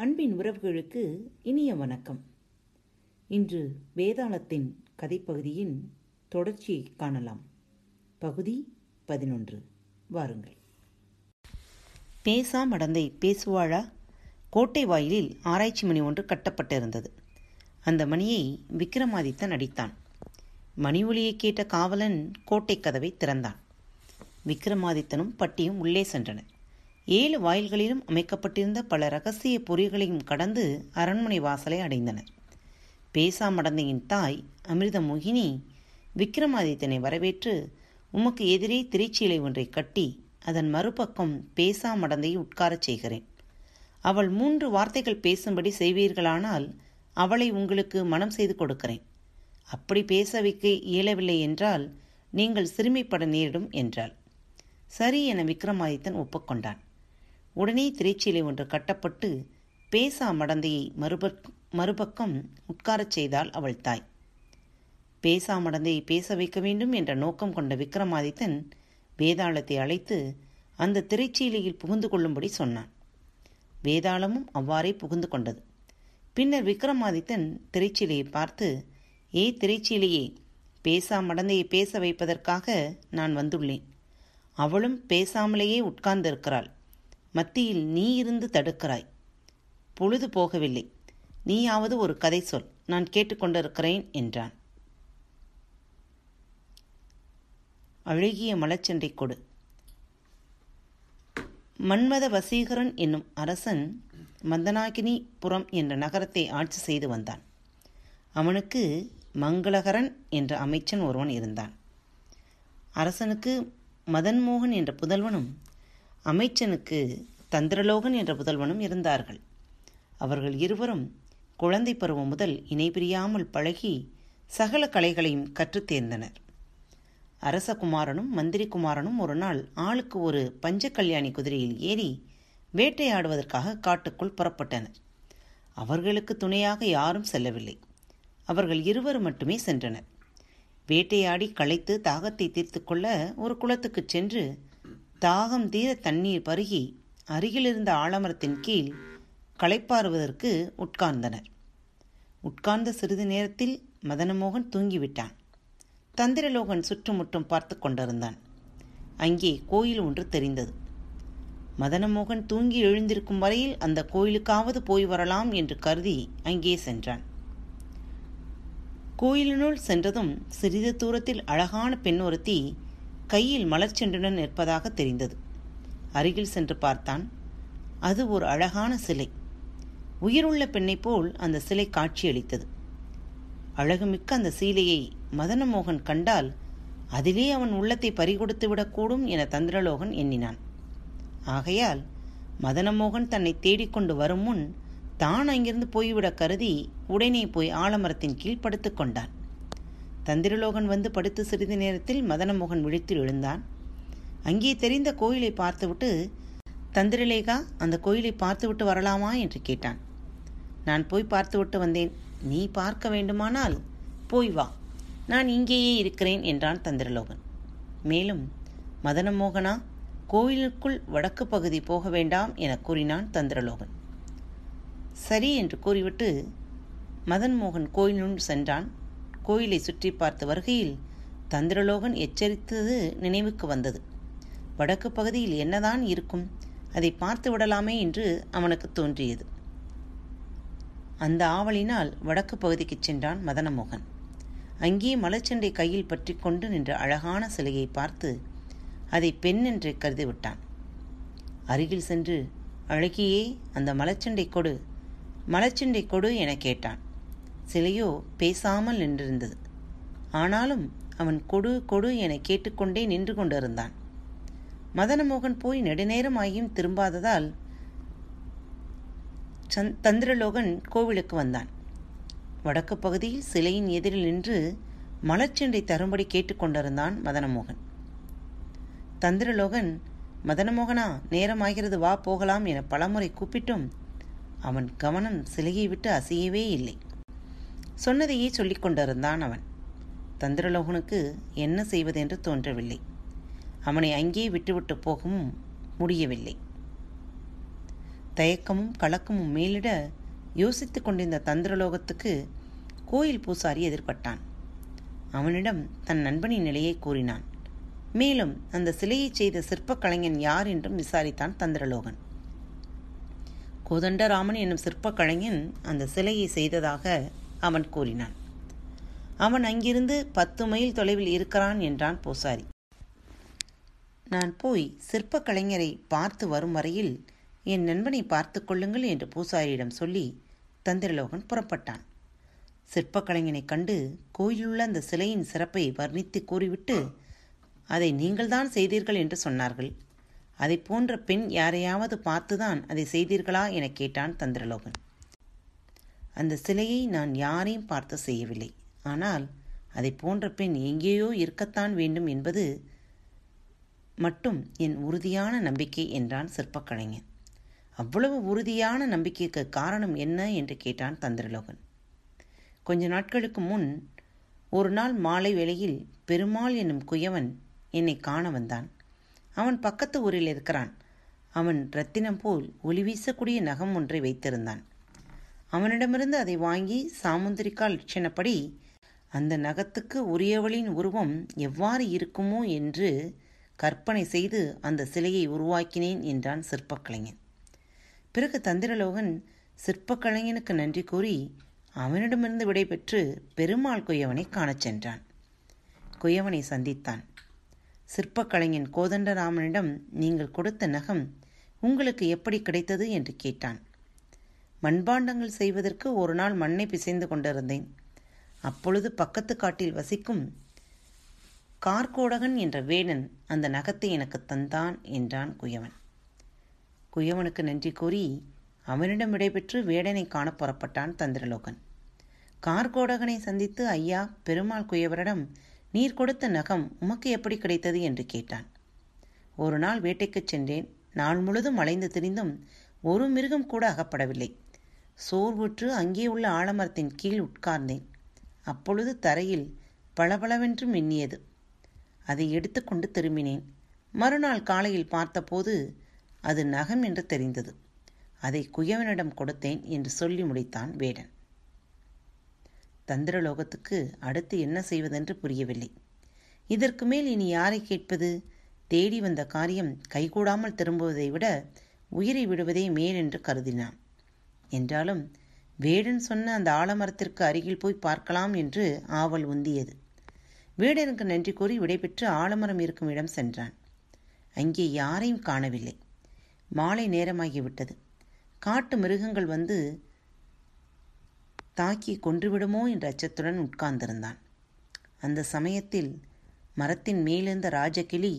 அன்பின் உறவுகளுக்கு இனிய வணக்கம். இன்று வேதாளத்தின் கதைப்பகுதியின் தொடர்ச்சியை காணலாம். பகுதி பதினொன்று. வாருங்கள். பேசா மடந்தை பேசுவாழா கோட்டை வாயிலில் ஆராய்ச்சி மணி ஒன்று கட்டப்பட்டிருந்தது. அந்த மணியை விக்ரமாதித்தன் அடித்தான் மணி ஒலியை கேட்ட காவலன் கோட்டை கதவை திறந்தான். விக்ரமாதித்தனும் பட்டியும் உள்ளே சென்றனர். ஏழு வாயில்களிலும் அமைக்கப்பட்டிருந்த பல ரகசிய பொறிகளையும் கடந்து அரண்மனை வாசலை அடைந்தனர். பேசா மடந்தையின் தாய் அமிர்த மோகினி விக்ரமாதித்தனை வரவேற்று உமக்கு எதிரே திரைச்சீலை ஒன்றை கட்டி அதன் மறுபக்கம் பேசா மடந்தையை உட்காரச் செய்கிறேன். அவள் மூன்று வார்த்தைகள் பேசும்படி செய்வீர்களானால் அவளை உங்களுக்கு மனம் செய்து கொடுக்கிறேன். அப்படி பேச வைக்க இயலவில்லை என்றால் நீங்கள் சிறுமைப்பட நேரிடும் என்றாள். சரி என விக்ரமாதித்தன் ஒப்புக்கொண்டான். உடனே திரைச்சீலை ஒன்று கட்டப்பட்டு பேசா மடந்தையை மறுபக் மறுபக்கம் உட்காரச் செய்தாள் அவள் தாய். பேசா மடந்தையை பேச வைக்க வேண்டும் என்ற நோக்கம் கொண்ட விக்ரமாதித்தன் வேதாளத்தை அழைத்து அந்த திரைச்சீலையில் புகுந்து கொள்ளும்படி சொன்னான். வேதாளமும் அவ்வாறே புகுந்து கொண்டது. பின்னர் விக்ரமாதித்தன் திரைச்சீலையை பார்த்து ஏ திரைச்சீலையே பேசா மடந்தையை பேச வைப்பதற்காக நான் வந்துள்ளேன். அவளும் பேசாமலேயே உட்கார்ந்திருக்கிறாள். மத்தியில் நீ இருந்து தடுக்கிறாய். பொழுது போகவில்லை. நீயாவது ஒரு கதை சொல். நான் கேட்டுக்கொண்டிருக்கிறேன் என்றான். அழகிய மலச்சண்டை கொடு. மன்மத வசீகரன் என்னும் அரசன் மந்தனாகினிபுரம் என்ற நகரத்தை ஆட்சி செய்து வந்தான். அவனுக்கு மங்களகரன் என்ற அமைச்சன் ஒருவன் இருந்தான். அரசனுக்கு மதன்மோகன் என்ற புதல்வனும் அமைச்சனுக்கு தந்திரலோகன் என்ற புதல்வனும் இருந்தார்கள். அவர்கள் இருவரும் குழந்தை பருவம் முதல் இணைபிரியாமல் பழகி சகல கலைகளையும் கற்றுத் தேர்ந்தனர். அரசகுமாரனும் மந்திரி குமாரனும் ஒரு நாள் ஆளுக்கு ஒரு பஞ்ச கல்யாணி குதிரையில் ஏறி வேட்டையாடுவதற்காக காட்டுக்குள் புறப்பட்டனர். அவர்களுக்கு துணையாக யாரும் செல்லவில்லை. அவர்கள் இருவர் மட்டுமே சென்றனர். வேட்டையாடி களைத்து தாகத்தை தீர்த்து கொள்ள ஒரு குளத்துக்குச் சென்று தாகம் தீர தண்ணீர் பருகி அருகிலிருந்த ஆலமரத்தின் கீழ் களைப்பாறுவதற்கு உட்கார்ந்தனர். உட்கார்ந்த சிறிது நேரத்தில் மதனமோகன் தூங்கிவிட்டான். தந்திரலோகன் சுற்றுமுற்றும் பார்த்து கொண்டிருந்தான். அங்கே கோயில் ஒன்று தெரிந்தது. மதனமோகன் தூங்கி எழுந்திருக்கும் வரையில் அந்த கோயிலுக்காவது போய் வரலாம் என்று கருதி அங்கே சென்றான். கோயிலினுள் சென்றதும் சிறிது தூரத்தில் அழகான பெண் ஒருத்தி கையில் மலர்ச்சென்றுடன் நிற்பதாக தெரிந்தது. அருகில் சென்று பார்த்தான். அது ஒரு அழகான சிலை. உயிருள்ள பெண்ணைப் போல் அந்த சிலை காட்சியளித்தது. அழகுமிக்க அந்த சீலையை மதனமோகன் கண்டால் அதிலே அவன் உள்ளத்தை பறிகொடுத்து விடக்கூடும் என தந்திரலோகன் எண்ணினான். ஆகையால் மதனமோகன் தன்னை தேடிக்கொண்டு வரும் முன் தான் அங்கிருந்து போய்விட கருதி உடனே போய் ஆலமரத்தின் கீழ் படுத்துக்கொண்டான் தந்திரலோகன் வந்து படுத்து சிறிது நேரத்தில் மதனமோகன் விழித்து எழுந்தான். அங்கே தெரிந்த கோயிலை பார்த்துவிட்டு தந்திரலேகா அந்த கோயிலை பார்த்துவிட்டு வரலாமா? என்று கேட்டான். நான் போய் பார்த்துவிட்டு வந்தேன். நீ பார்க்க வேண்டுமானால் போய் வா. நான் இங்கேயே இருக்கிறேன் என்றான் தந்திரலோகன். மேலும் மதனமோகனா கோயிலுக்குள் வடக்கு பகுதி போக வேண்டாம் என கூறினான் தந்திரலோகன். சரி என்று கூறிவிட்டு மதன்மோகன் கோயிலுள் சென்றான். கோயிலை சுற்றி பார்த்த வருகையில் தந்திரலோகன் எச்சரித்தது நினைவுக்கு வந்தது. வடக்கு பகுதியில் என்னதான் இருக்கும் அதை பார்த்து விடலாமே என்று அவனுக்கு தோன்றியது. அந்த ஆவலினால் வடக்கு பகுதிக்கு சென்றான் மதனமோகன். அங்கே மலச்சண்டை கையில் பற்றி கொண்டு நின்ற அழகான சிலையை பார்த்து அதை பெண் என்று கருதிவிட்டான் அருகில் சென்று அழகியே அந்த மலச்சண்டை கொடு மலச்சண்டை கொடு என கேட்டான். சிலையோ பேசாமல் நின்றிருந்தது. ஆனாலும் அவன் கொடு கொடு என கேட்டுக்கொண்டே நின்று கொண்டிருந்தான். மதனமோகன் போய் நெடுநேரம் ஆகியும் திரும்பாததால் தந்திரலோகன் கோவிலுக்கு வந்தான். வடக்கு பகுதியில் சிலையின் எதிரில் நின்று மலச்செண்டை தரும்படி கேட்டுக்கொண்டிருந்தான் மதனமோகன். தந்திரலோகன் மதனமோகனா நேரமாகிறது வா போகலாம் என பலமுறை கூப்பிட்டும் அவன் கவனம் சிலையை விட்டு அசையவே இல்லை. சொன்னதையே சொல்லிக் கொண்டிருந்தான் அவன். தந்திரலோகனுக்கு என்ன செய்வதென்று தோன்றவில்லை. அவனை அங்கே விட்டுவிட்டு போகவும் முடியவில்லை. தயக்கமும் கலக்கமும் மேலிட யோசித்துக் கொண்டிருந்த தந்திரலோகத்துக்கு கோயில் பூசாரி எதிர்பட்டான். அவனிடம் தன் நண்பனின் நிலையை கூறினான். மேலும் அந்த சிலையை செய்த சிற்பக் கலைஞன் யார் என்றும் விசாரித்தான் தந்திரலோகன். கோதண்டராமன் என்னும் சிற்பக் கலைஞன் அந்த சிலையை செய்ததாக அவன் கூறினான். அவன் அங்கிருந்து பத்து மைல் தொலைவில் இருக்கிறான் என்றான் பூசாரி. நான் போய் சிற்பக் கலைஞரை பார்த்து வரும் வரையில் என் நண்பனை பார்த்து கொள்ளுங்கள் என்று பூசாரியிடம் சொல்லி தந்திரலோகன் புறப்பட்டான். சிற்பக் கலைஞனைக் கண்டு கோயிலுள்ள அந்த சிலையின் சிறப்பை வர்ணித்து கூறிவிட்டு அதை நீங்கள்தான் செய்தீர்கள் என்று சொன்னார்கள். அதை போன்ற பெண் யாரையாவது பார்த்துதான் அதை செய்தீர்களா? என கேட்டான் தந்திரலோகன். அந்த சிலையை நான் யாரையும் பார்த்து செய்யவில்லை. ஆனால் அதை போன்ற பெண் எங்கேயோ இருக்கத்தான் வேண்டும் என்பது மட்டும் என் உறுதியான நம்பிக்கை என்றான் சிற்பக்கலைஞன். அவ்வளவு உறுதியான நம்பிக்கைக்கு காரணம் என்ன என்று கேட்டான் தந்திரலோகன். கொஞ்ச நாட்களுக்கு முன் ஒரு நாள் மாலை வேளையில் பெருமாள் என்னும் குயவன் என்னை காண வந்தான். அவன் பக்கத்து ஊரில் இருக்கிறான். அவன் ரத்தினம் போல் ஒளி வீசக்கூடிய நகம் ஒன்றை வைத்திருந்தான். அவனிடமிருந்து அதை வாங்கி சாமுந்திரிகா லட்சணப்படி அந்த நகத்துக்கு உரியவளின் உருவம் எவ்வாறு இருக்குமோ என்று கற்பனை செய்து அந்த சிலையை உருவாக்கினேன் என்றான் சிற்பக்கலைஞன். பிறகு தந்திரலோகன் சிற்பக்கலைஞனுக்கு நன்றி கூறி அவனிடமிருந்து விடைபெற்று பெருமாள் குயவனை காணச் சென்றான். குயவனை சந்தித்தான். சிற்பக்கலைஞன் கோதண்டராமனிடம் நீங்கள் கொடுத்த நகம் உங்களுக்கு எப்படி கிடைத்தது? என்று கேட்டான். மண்பாண்டங்கள் செய்வதற்கு ஒரு நாள் மண்ணை பிசைந்து கொண்டிருந்தேன். அப்பொழுது பக்கத்து காட்டில் வசிக்கும் கார்கோடகன் என்ற வேடன் அந்த நகத்தை எனக்கு தந்தான் என்றான் குயவன். குயவனுக்கு நன்றி கூறி அவனிடம் விடைபெற்று வேடனை காண புறப்பட்டான் தந்திரலோகன். கார்கோடகனை சந்தித்து ஐயா பெருமாள் குயவரிடம் நீர் கொடுத்த நகம் உமக்கு எப்படி கிடைத்தது? என்று கேட்டான். ஒரு நாள் வேட்டைக்குச் சென்றேன். நாள் முழுதும் அலைந்து திரிந்தும் ஒரு மிருகம் கூட அகப்படவில்லை. சோர்வுற்று அங்கே உள்ள ஆலமரத்தின் கீழ் உட்கார்ந்தேன். அப்பொழுது தரையில் பளபளவென்று மின்னியது. அதை எடுத்துக்கொண்டு திரும்பினேன். மறுநாள் காலையில் பார்த்தபோது அது நகம் என்று தெரிந்தது. அதை குயவனிடம் கொடுத்தேன் என்று சொல்லி முடித்தான் வேடன். தந்திரலோகத்துக்கு அடுத்து என்ன செய்வதென்று புரியவில்லை. இதற்கு மேல் இனி யாரை கேட்பது? தேடி வந்த காரியம் கைகூடாமல் திரும்புவதை விட உயிரை விடுவதே மேல் என்று கருதினான். என்றாலும் வேடன் சொன்ன அந்த ஆலமரத்திற்கு அருகில் போய் பார்க்கலாம் என்று ஆவல் உந்தியது. வேடனுக்கு நன்றி கூறி விடைபெற்று ஆலமரம் இருக்கும் இடம் சென்றான். அங்கே யாரையும் காணவில்லை. மாலை நேரமாகிவிட்டது. காட்டு மிருகங்கள் வந்து தாக்கி கொன்றுவிடுமோ என்ற அச்சத்துடன் உட்கார்ந்திருந்தான். அந்த சமயத்தில் மரத்தின் மேலிருந்த ராஜகிளி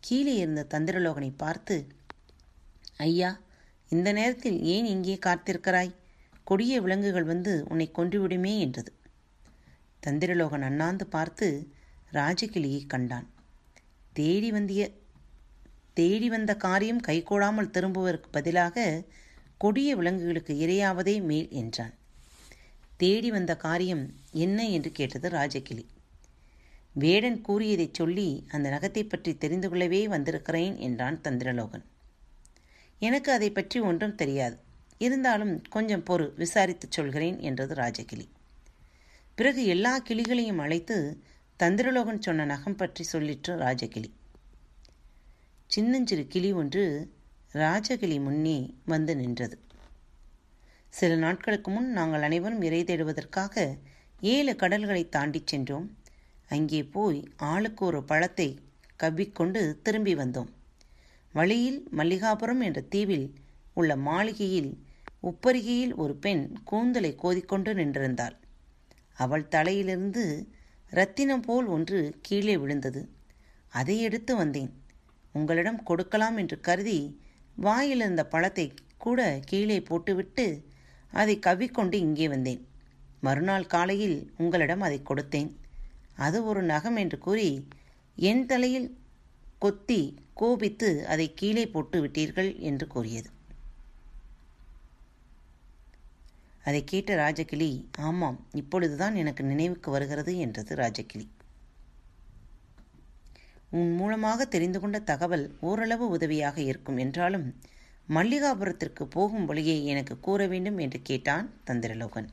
கீழே இருந்த தந்திரலோகனை பார்த்து ஐயா இந்த நேரத்தில் ஏன் இங்கே காத்திருக்கிறாய்? கொடிய விலங்குகள் வந்து உன்னை கொன்றுவிடுமே என்றது. தந்திரலோகன் அண்ணாந்து பார்த்து ராஜகிளியை கண்டான். தேடி வந்திய தேடி வந்த காரியம் கைகூடாமல் திரும்புவதற்கு பதிலாக கொடிய விலங்குகளுக்கு இரையாவதே மேல் என்றான். தேடி வந்த காரியம் என்ன என்று கேட்டது ராஜகிளி. வேடன் கூறியதைச் சொல்லி அந்த நகத்தை பற்றி தெரிந்து கொள்ளவே வந்திருக்கிறேன் என்றான் தந்திரலோகன். எனக்கு அதை பற்றி ஒன்றும் தெரியாது. இருந்தாலும் கொஞ்சம் பொறு விசாரித்துச் சொல்கிறேன் என்றது ராஜகிளி. பிறகு எல்லா கிளிகளையும் அழைத்து தந்திரலோகன் சொன்ன நகம் பற்றி சொல்லிற்று ராஜகிளி. சின்னஞ்சிறு கிளி ஒன்று ராஜகிளி முன்னே வந்து நின்றது. சில நாட்களுக்கு முன் நாங்கள் அனைவரும் இறை தேடுவதற்காக ஏழு கடல்களை தாண்டிச் சென்றோம். அங்கே போய் ஆளுக்கு ஒரு பழத்தை கவ்விக்கொண்டு திரும்பி வந்தோம். வழியில் மல்லிகாபுரம் என்ற தீவில் உள்ள மாளிகையில் உப்பரிகையில் ஒரு பெண் கூந்தலை கோதிக்கொண்டு நின்றிருந்தாள். அவள் தலையிலிருந்து ரத்தினம் போல் ஒன்று கீழே விழுந்தது. அதை எடுத்து வந்தேன். உங்களிடம் கொடுக்கலாம் என்று கருதி வாயில் இருந்த பழத்தை கூட கீழே போட்டுவிட்டு அதை கவ்விக்கொண்டு இங்கே வந்தேன். மறுநாள் காலையில் உங்களிடம் அதை கொடுத்தேன். அது ஒரு நகம் என்று கூறி என் தலையில் கொத்தி கோபித்து அதை கீழே போட்டு விட்டீர்கள் என்று கூறியது. அதை கேட்ட ராஜகிளி ஆமாம் இப்பொழுதுதான் எனக்கு நினைவுக்கு வருகிறது என்றது ராஜகிளி. உன் மூலமாக தெரிந்து கொண்ட தகவல் ஓரளவு உதவியாக இருக்கும் என்றாலும் மல்லிகாபுரத்திற்கு போகும் வழியை எனக்கு கூற வேண்டும் என்று கேட்டான் தந்திரலோகன்.